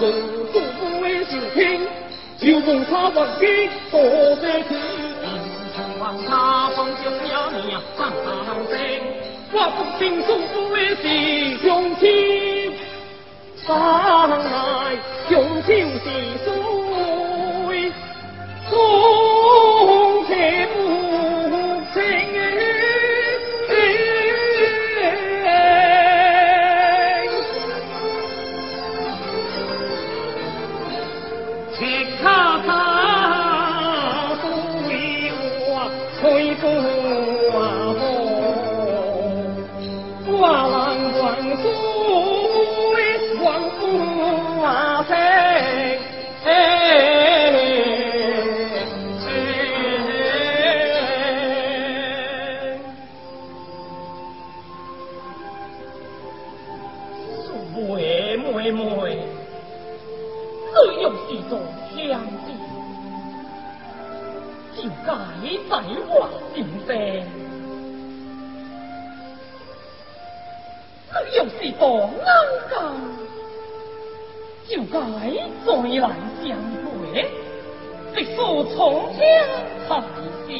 阵，祖不为是听，就问他问兵多得去，英王他方将要你呀，上上阵，我不听祖父的是雄心，上来用酒就该再来相会，直诉从天才是。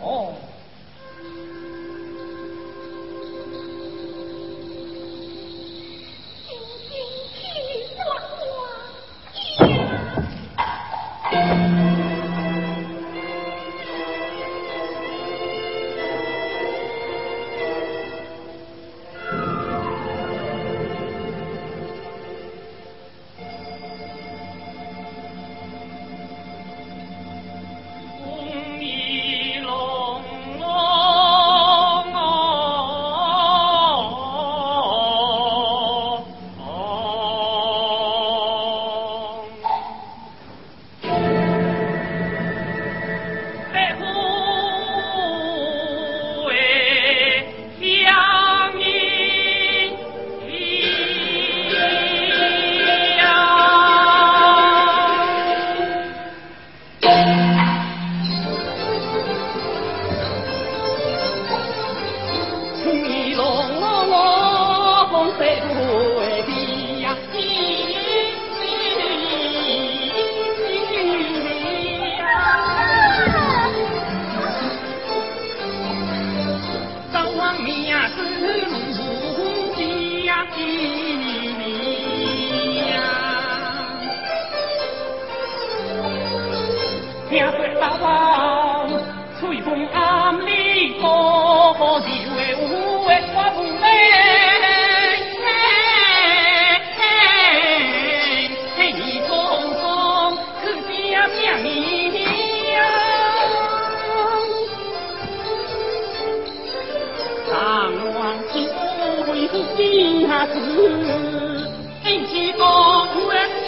哦。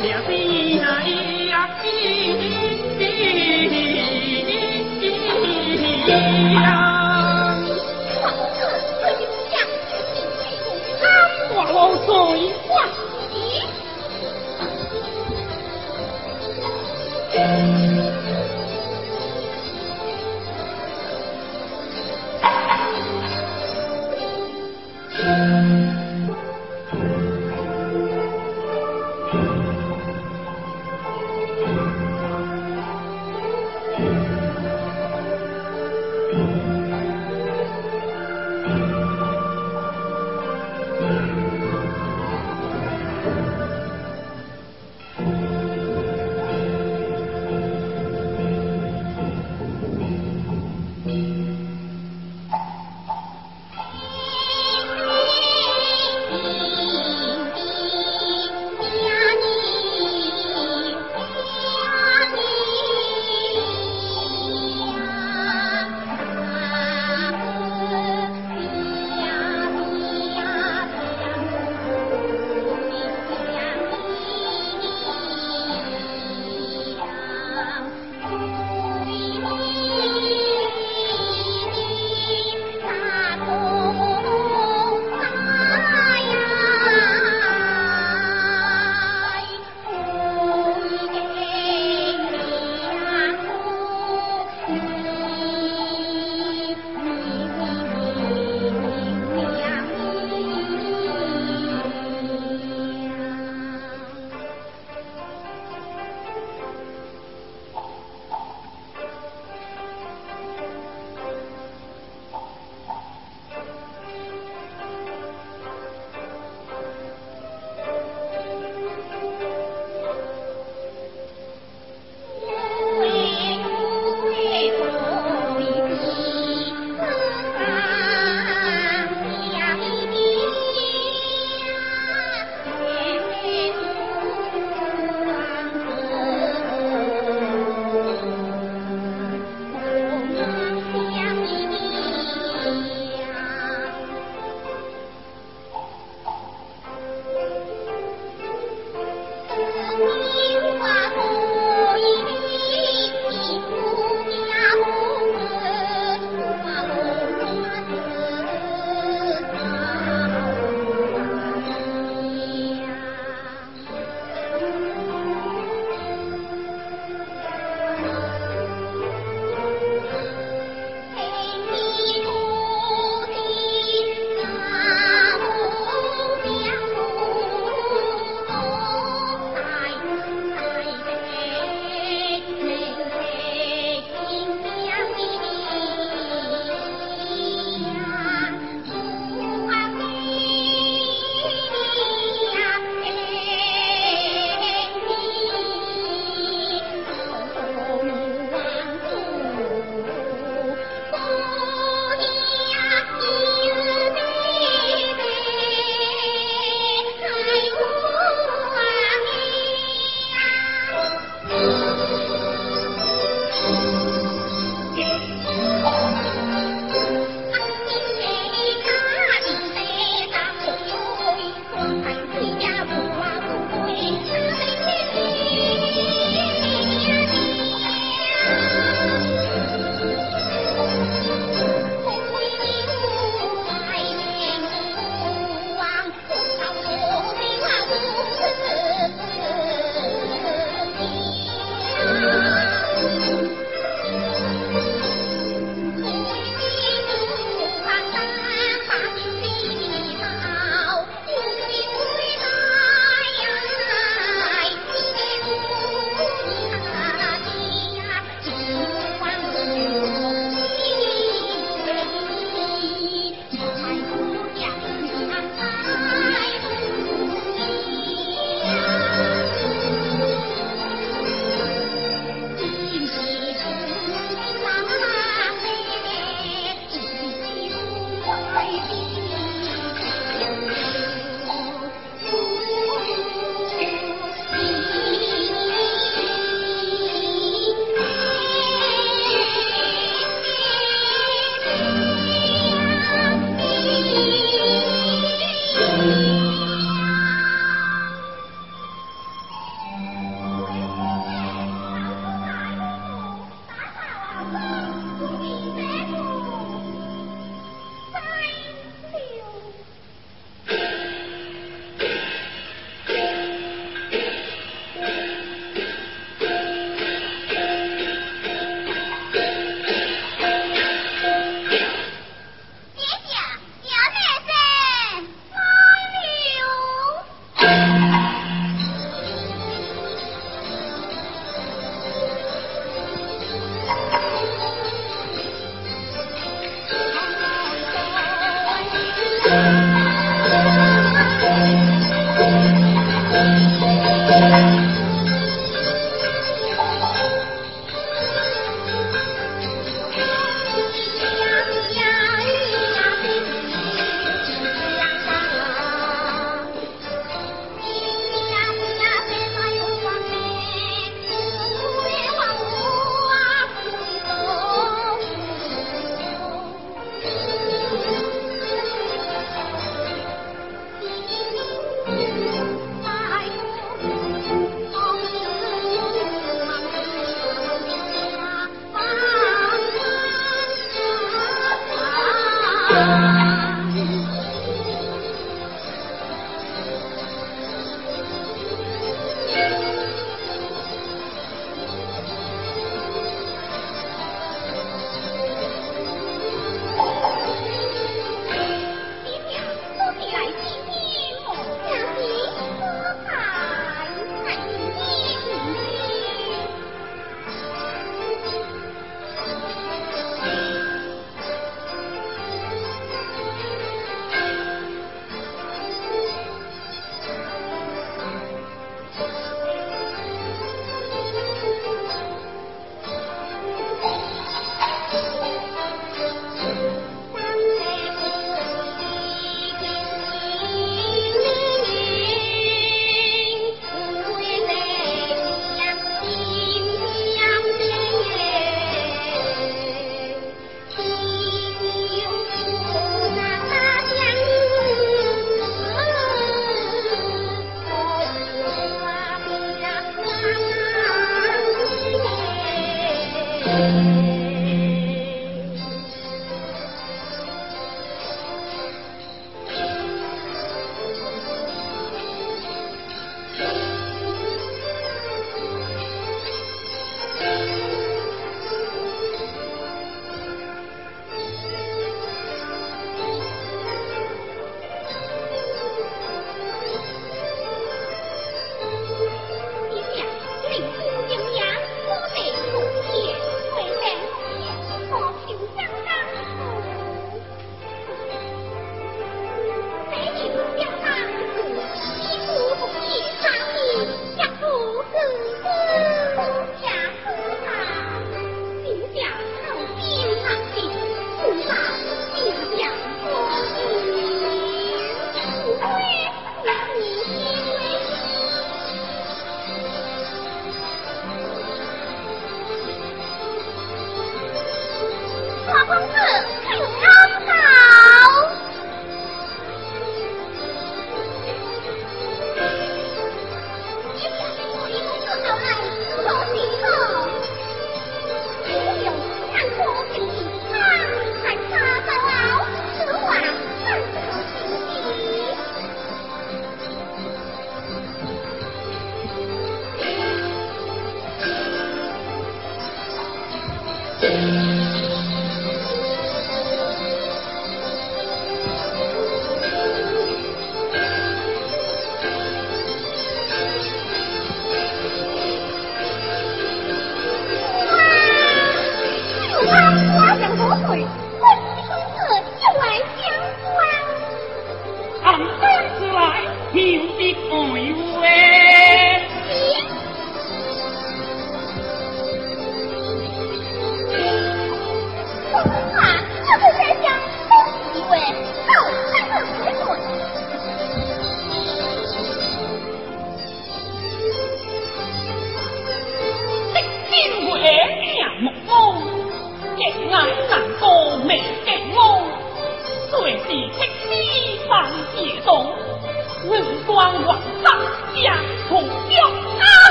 me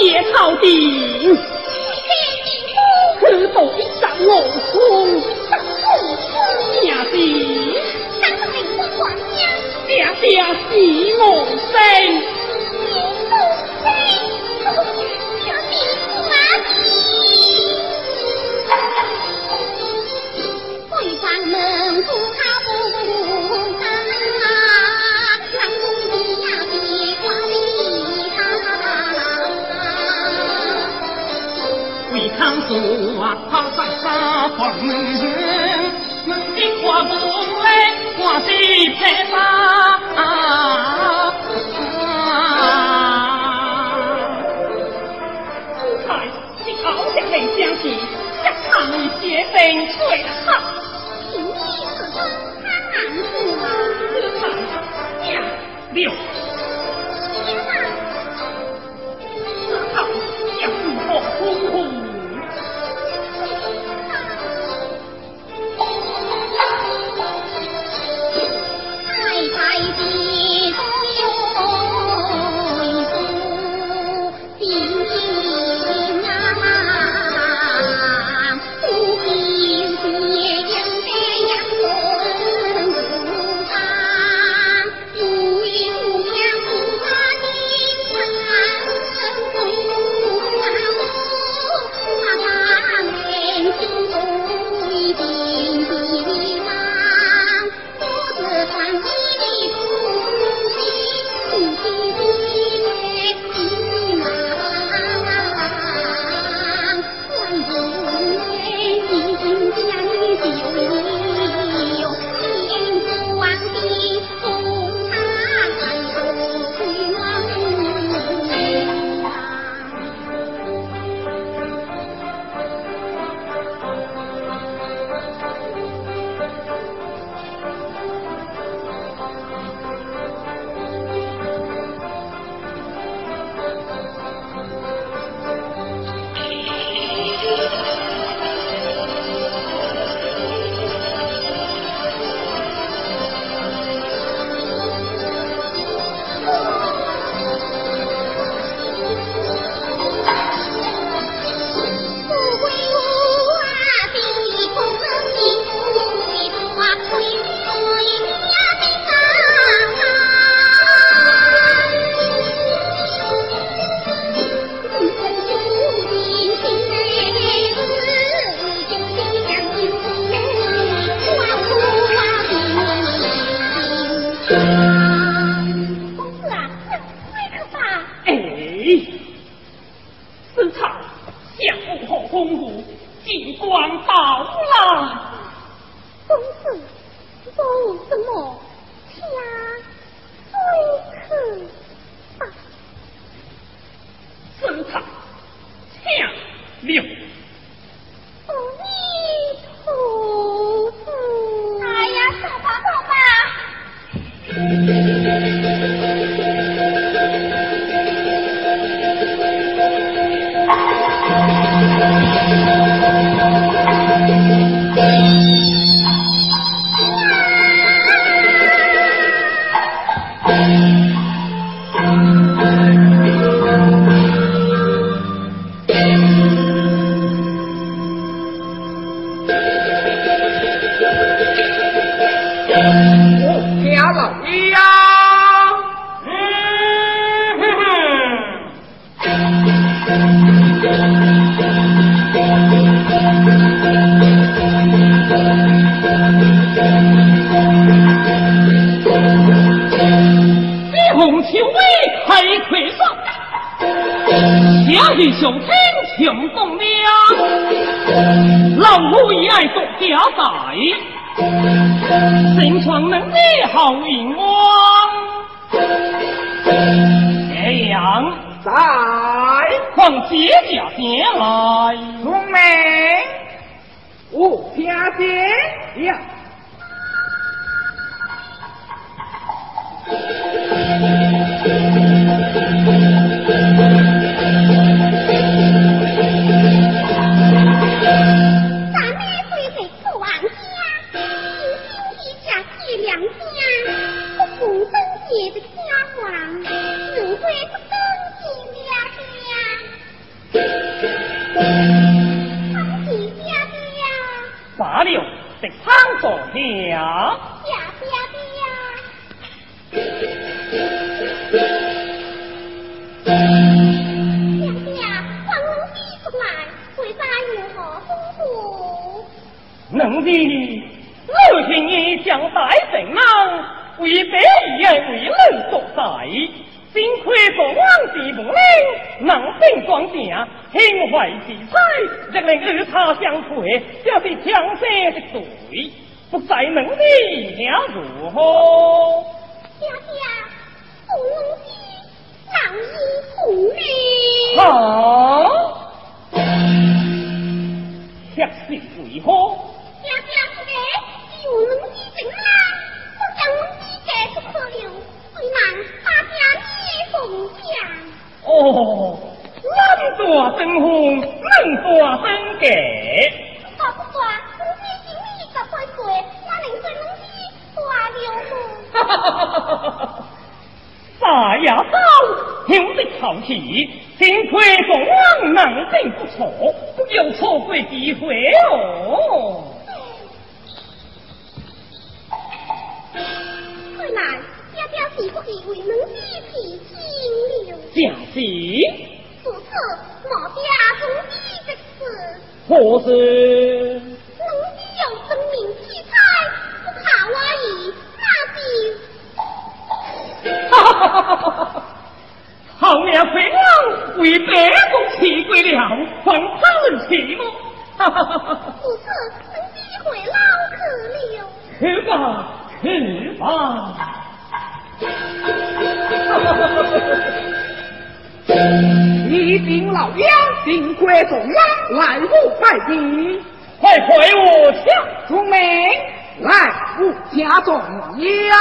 野草地，家在，身穿能力好云光。这样在。况姐家前来，能做生红，能做生鸡。我不做，我只是你一个乖乖，我能做东西，做牛虎。大牙刀，牛的朝气，幸亏国王能力不错，不要错过机会哦。快来！你不以为能一起清流？假戏。如此，我家中的件事。何事？奴婢有真名奇才，不怕外人那就。好鸟飞了，为百工奇怪了，望他人羡吗。哈哈哈哈哈！如此，了。去吧，去吧。一禀老妖禀贵众来来我快递快回我家中门来我家中呀。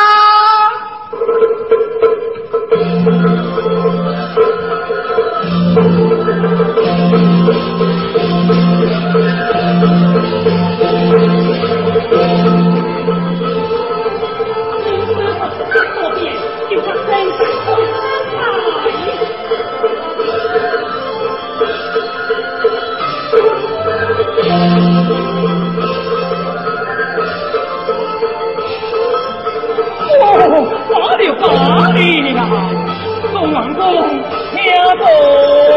头。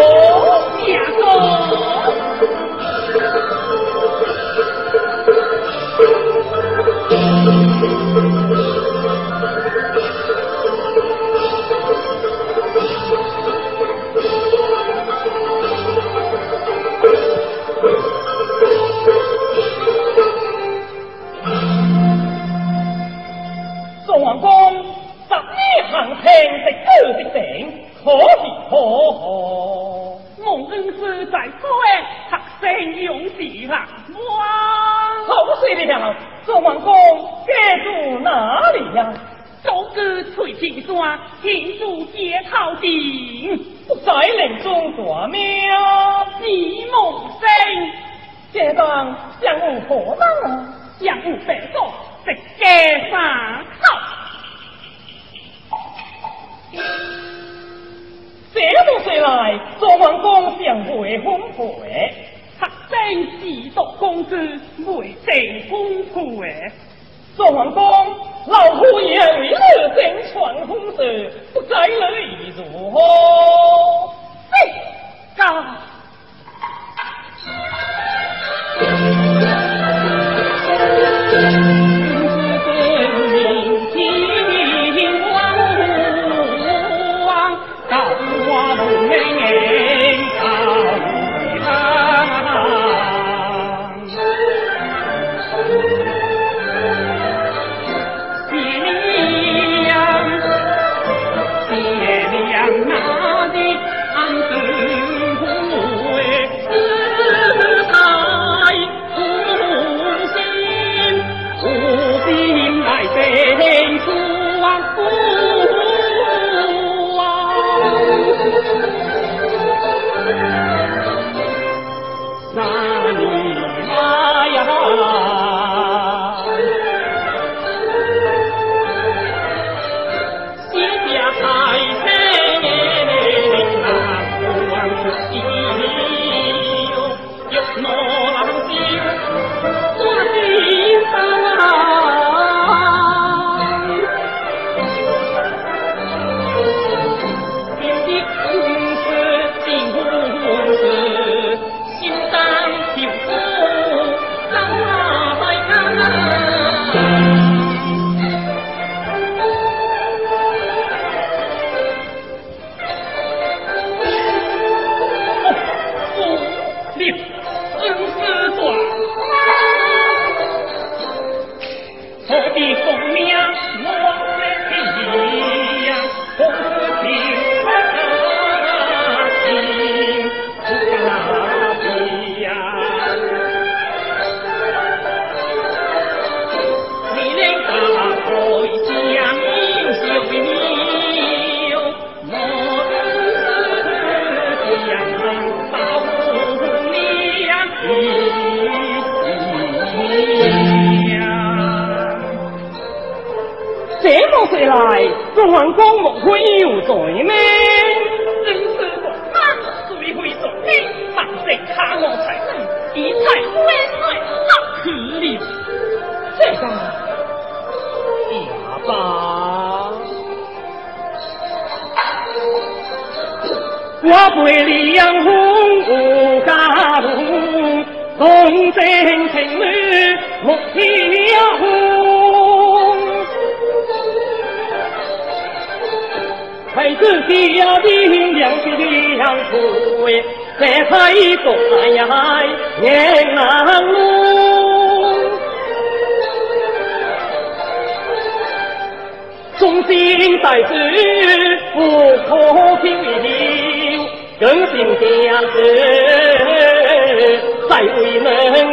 在为门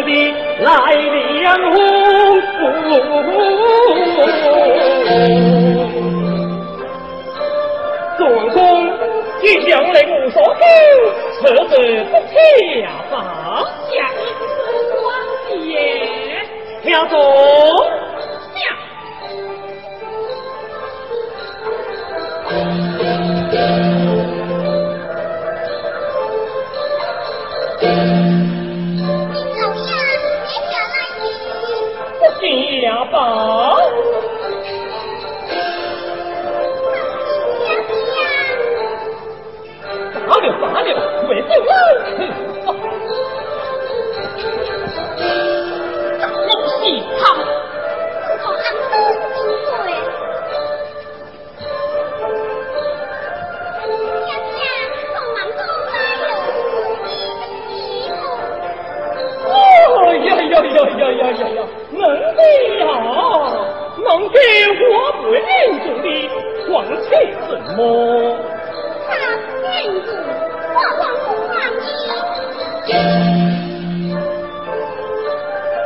的来两红。王公，一将令无所求，此子不下吧？下一次王爷，下走。罢了？罢了，为父我给我不认主的，况且什么？天主，我王不忘你。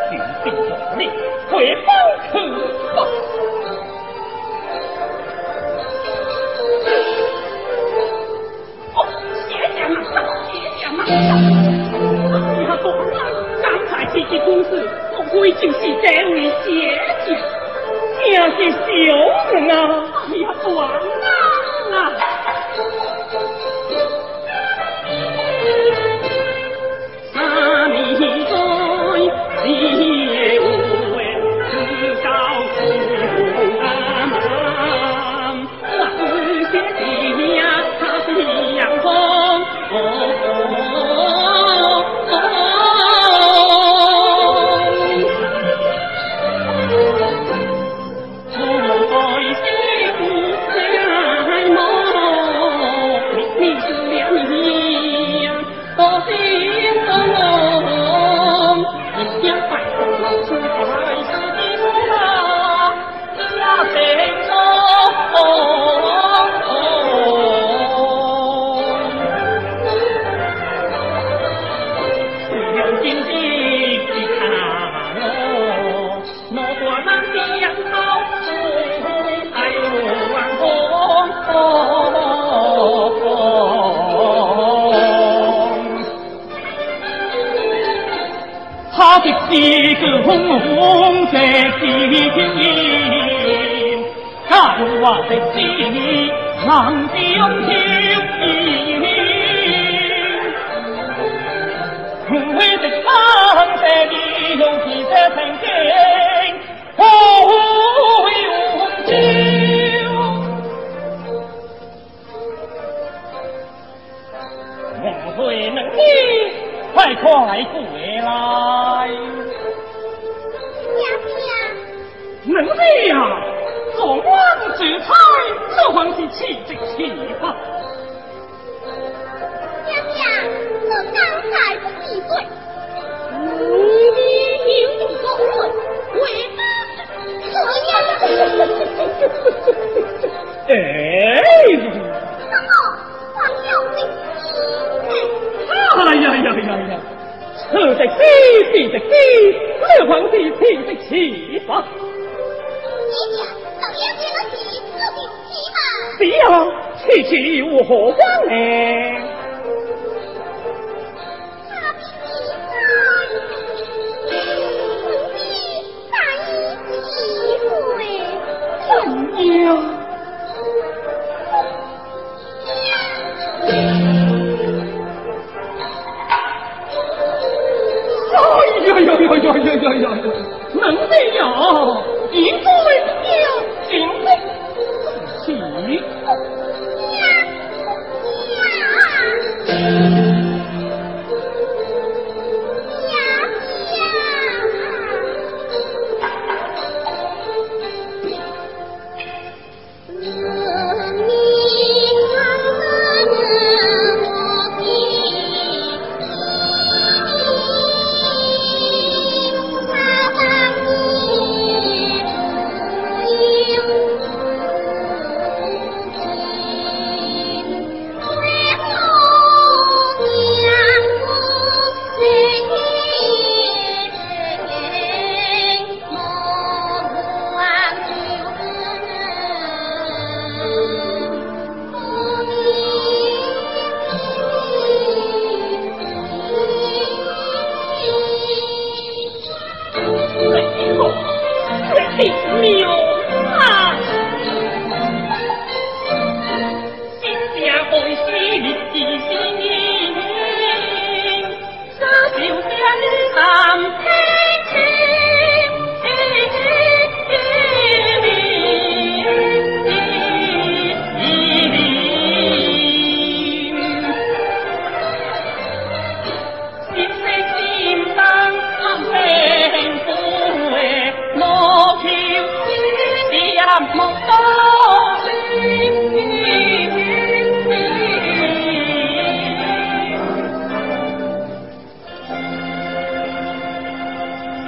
请定着你，回方可吧。哦，谢谢马上，谢谢马上。你还说，刚才这些公子，不会就是这位姐姐，真是小人啊！哎呀，王啊！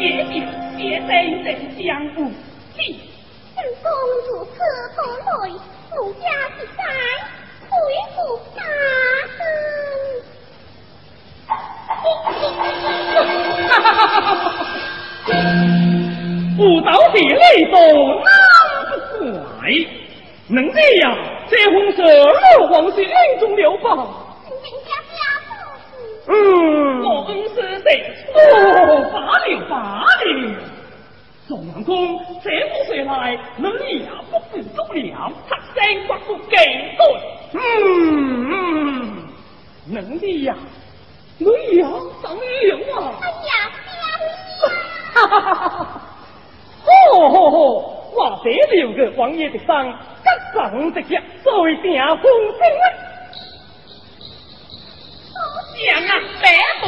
别别别！人人相护，你公主可到累？我家一在恢复大亨，不到哈哈哈哈！舞蹈雷动，个？能这样，这红色落黄是另种流放。嗯。我公司的哦法令法令宋阳公这么说来能力也不负重量他生不负给对。嗯。能力呀能赢等于赢啊。哎呀哈哈哈哈哈！我哦吼哇这里有个王爷的伤各种直接再加风声啊娘啊白朵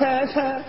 车车。